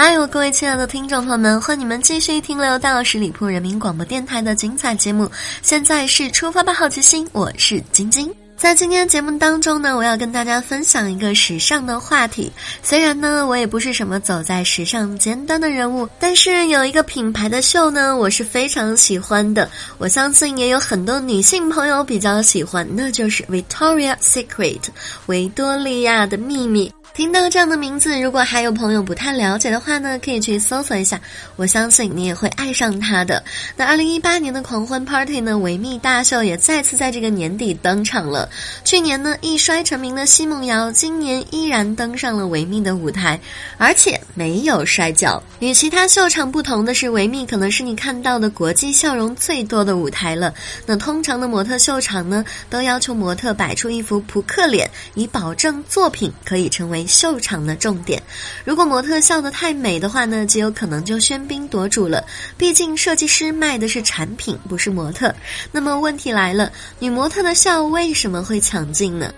还有各位亲爱的听众朋友们，欢迎你们继续停留到十里铺人民广播电台的精彩节目。现在是出发吧，好奇心，我是晶晶。在今天节目当中呢，我要跟大家分享一个时尚的话题。虽然呢，我也不是什么走在时尚尖端的人物，但是有一个品牌的秀呢，我是非常喜欢的。我相信也有很多女性朋友比较喜欢，那就是 Victoria Secret 维多利亚的秘密。听到这样的名字，如果还有朋友不太了解的话呢，可以去搜索一下。我相信你也会爱上它的。那二零一八年的狂欢 Party 呢，维密大秀也再次在这个年底登场了。去年呢一摔成名的奚梦瑶，今年依然登上了维密的舞台，而且没有摔跤。与其他秀场不同的是，维密可能是你看到的国际笑容最多的舞台了。那通常的模特秀场呢，都要求模特摆出一副扑克脸，以保证作品可以成为。秀场的重点，如果模特笑得太美的话呢，极有可能就喧宾夺主了。毕竟设计师卖的是产品，不是模特。那么问题来了，女模特的笑为什么会抢镜呢？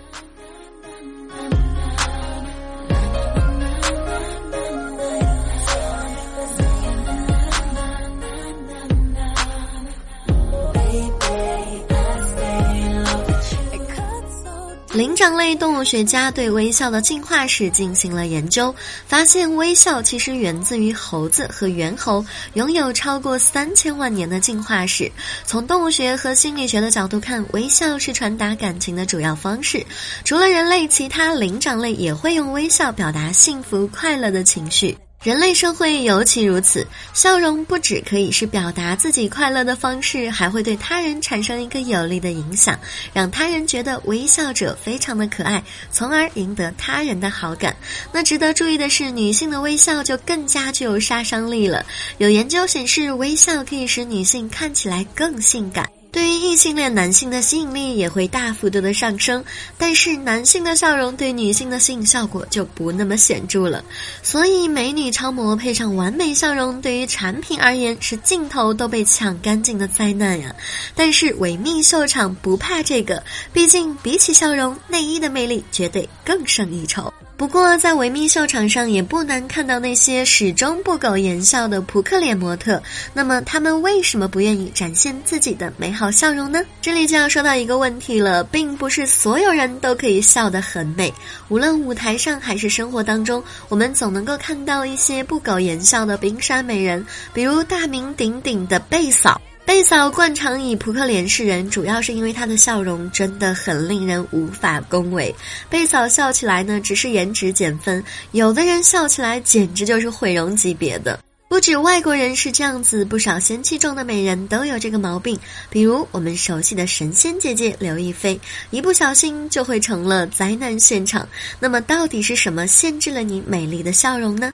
灵长类动物学家对微笑的进化史进行了研究，发现微笑其实源自于猴子和猿猴，拥有超过三千万年的进化史。从动物学和心理学的角度看，微笑是传达感情的主要方式。除了人类，其他灵长类也会用微笑表达幸福快乐的情绪。人类社会尤其如此，笑容不只可以是表达自己快乐的方式，还会对他人产生一个有利的影响，让他人觉得微笑者非常的可爱，从而赢得他人的好感。那值得注意的是，女性的微笑就更加具有杀伤力了。有研究显示，微笑可以使女性看起来更性感。对于异性恋男性的吸引力也会大幅度的上升，但是男性的笑容对女性的吸引效果就不那么显著了。所以美女超模配上完美笑容，对于产品而言是镜头都被抢干净的灾难呀。但是维密秀场不怕这个，毕竟比起笑容，内衣的魅力绝对更胜一筹。不过，在维密秀场上也不难看到那些始终不苟言笑的扑克脸模特。那么，他们为什么不愿意展现自己的美好笑容呢？这里就要说到一个问题了，并不是所有人都可以笑得很美。无论舞台上还是生活当中，我们总能够看到一些不苟言笑的冰山美人，比如大名鼎鼎的贝嫂。贝嫂惯常以扑克脸示人，主要是因为她的笑容真的很令人无法恭维。贝嫂笑起来呢，只是颜值减分，有的人笑起来简直就是毁容级别的。不止外国人是这样子，不少仙气重的美人都有这个毛病。比如我们熟悉的神仙姐姐刘亦菲，一不小心就会成了灾难现场。那么，到底是什么限制了你美丽的笑容呢？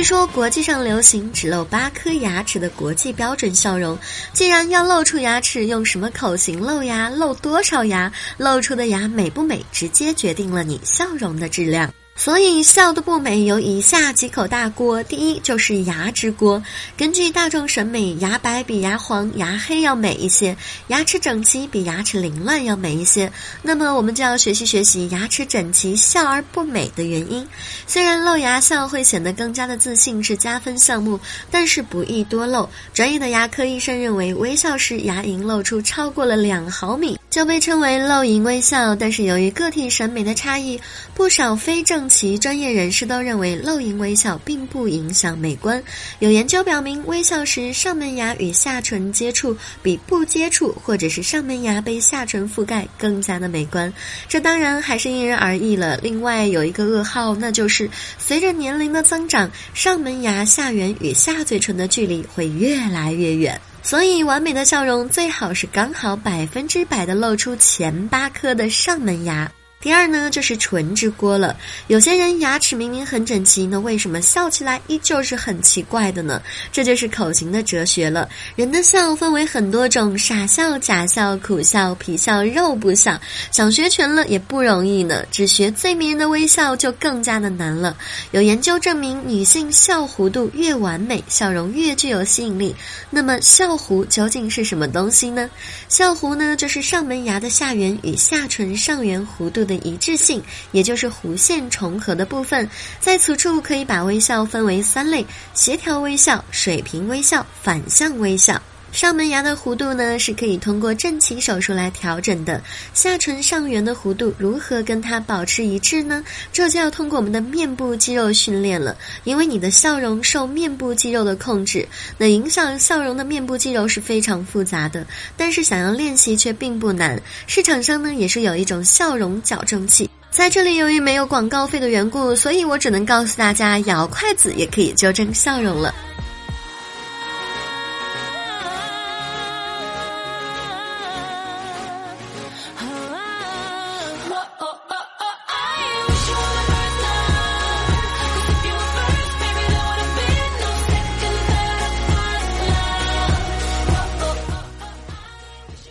据说国际上流行只露八颗牙齿的国际标准笑容。既然要露出牙齿，用什么口型露牙，露多少牙，露出的牙美不美，直接决定了你笑容的质量。所以笑的不美有以下几口大锅。第一就是牙之锅。根据大众审美，牙白比牙黄、牙黑要美一些，牙齿整齐比牙齿凌乱要美一些。那么我们就要学习学习牙齿整齐笑而不美的原因。虽然露牙笑会显得更加的自信是加分项目，但是不宜多露。专业的牙科医生认为，微笑时牙龈露出超过了两毫米。就被称为露龈微笑，但是由于个体审美的差异，不少非正畸专业人士都认为露龈微笑并不影响美观。有研究表明，微笑时上门牙与下唇接触比不接触或者是上门牙被下唇覆盖更加的美观。这当然还是因人而异了。另外有一个噩耗，那就是随着年龄的增长，上门牙下缘与下嘴唇的距离会越来越远。所以，完美的笑容最好是刚好百分之百的露出前八颗的上门牙。第二呢，就是唇之锅了。有些人牙齿明明很整齐，那为什么笑起来依旧是很奇怪的呢？这就是口型的哲学了。人的笑分为很多种：傻笑、假笑、苦笑、皮笑肉不笑。想学全了也不容易呢，只学最迷人的微笑就更加的难了。有研究证明，女性笑弧度越完美，笑容越具有吸引力。那么，笑弧究竟是什么东西呢？笑弧呢，就是上门牙的下缘与下唇上缘弧度。的一致性，也就是弧线重合的部分，在此处可以把微笑分为三类：协调微笑、水平微笑、反向微笑。上门牙的弧度呢，是可以通过正畸手术来调整的。下唇上缘的弧度如何跟它保持一致呢？这就要通过我们的面部肌肉训练了。因为你的笑容受面部肌肉的控制，那影响笑容的面部肌肉是非常复杂的。但是想要练习却并不难。市场上呢，也是有一种笑容矫正器。在这里，由于没有广告费的缘故，所以我只能告诉大家，摇筷子也可以纠正笑容了。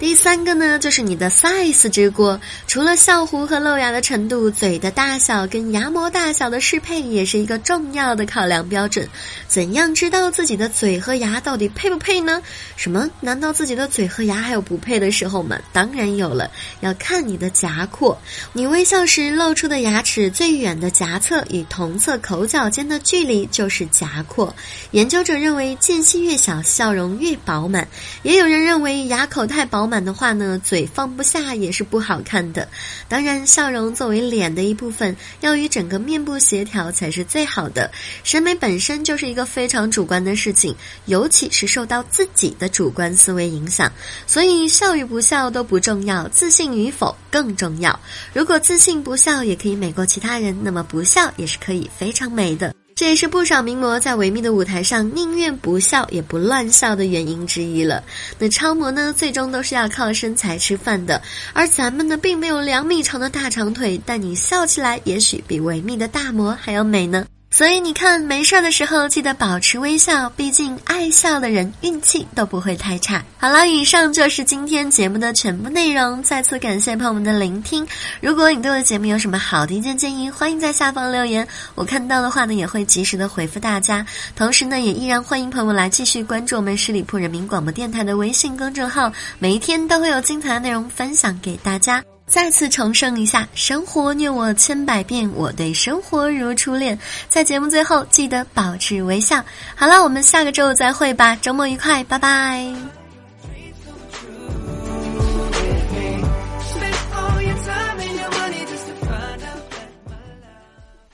第三个呢，就是你的 size 之锅。除了笑弧和露牙的程度，嘴的大小跟牙模大小的适配也是一个重要的考量标准。怎样知道自己的嘴和牙到底配不配呢？什么？难道自己的嘴和牙还有不配的时候吗？当然有了，要看你的颊廓。你微笑时露出的牙齿最远的颊侧与同侧口角间的距离就是颊廓。研究者认为，间隙越小，笑容越饱满。也有人认为，牙口太饱。满的话呢，嘴放不下也是不好看的。当然，笑容作为脸的一部分，要与整个面部协调才是最好的。审美本身就是一个非常主观的事情，尤其是受到自己的主观思维影响。所以，笑与不笑都不重要，自信与否更重要。如果自信不笑也可以美过其他人，那么不笑也是可以非常美的。这也是不少名模在维密的舞台上宁愿不笑也不乱笑的原因之一了。那超模呢，最终都是要靠身材吃饭的，而咱们呢，并没有两米长的大长腿，但你笑起来也许比维密的大模还要美呢。所以你看，没事儿的时候记得保持微笑，毕竟爱笑的人运气都不会太差。好了，以上就是今天节目的全部内容。再次感谢朋友们的聆听。如果你对我的节目有什么好的意见建议，欢迎在下方留言，我看到的话呢也会及时的回复大家。同时呢，也依然欢迎朋友们来继续关注我们十里铺人民广播电台的微信公众号，每一天都会有精彩的内容分享给大家。再次重申一下，生活虐我千百遍，我对生活如初恋。在节目最后，记得保持微笑。好了，我们下个周再会吧，周末愉快，拜拜。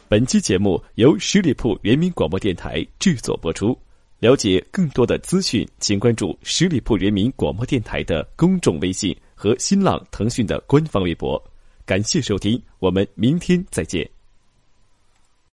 本期节目由十里铺人民广播电台制作播出。了解更多的资讯，请关注十里铺人民广播电台的公众微信。和新浪、腾讯的官方微博，感谢收听，我们明天再见。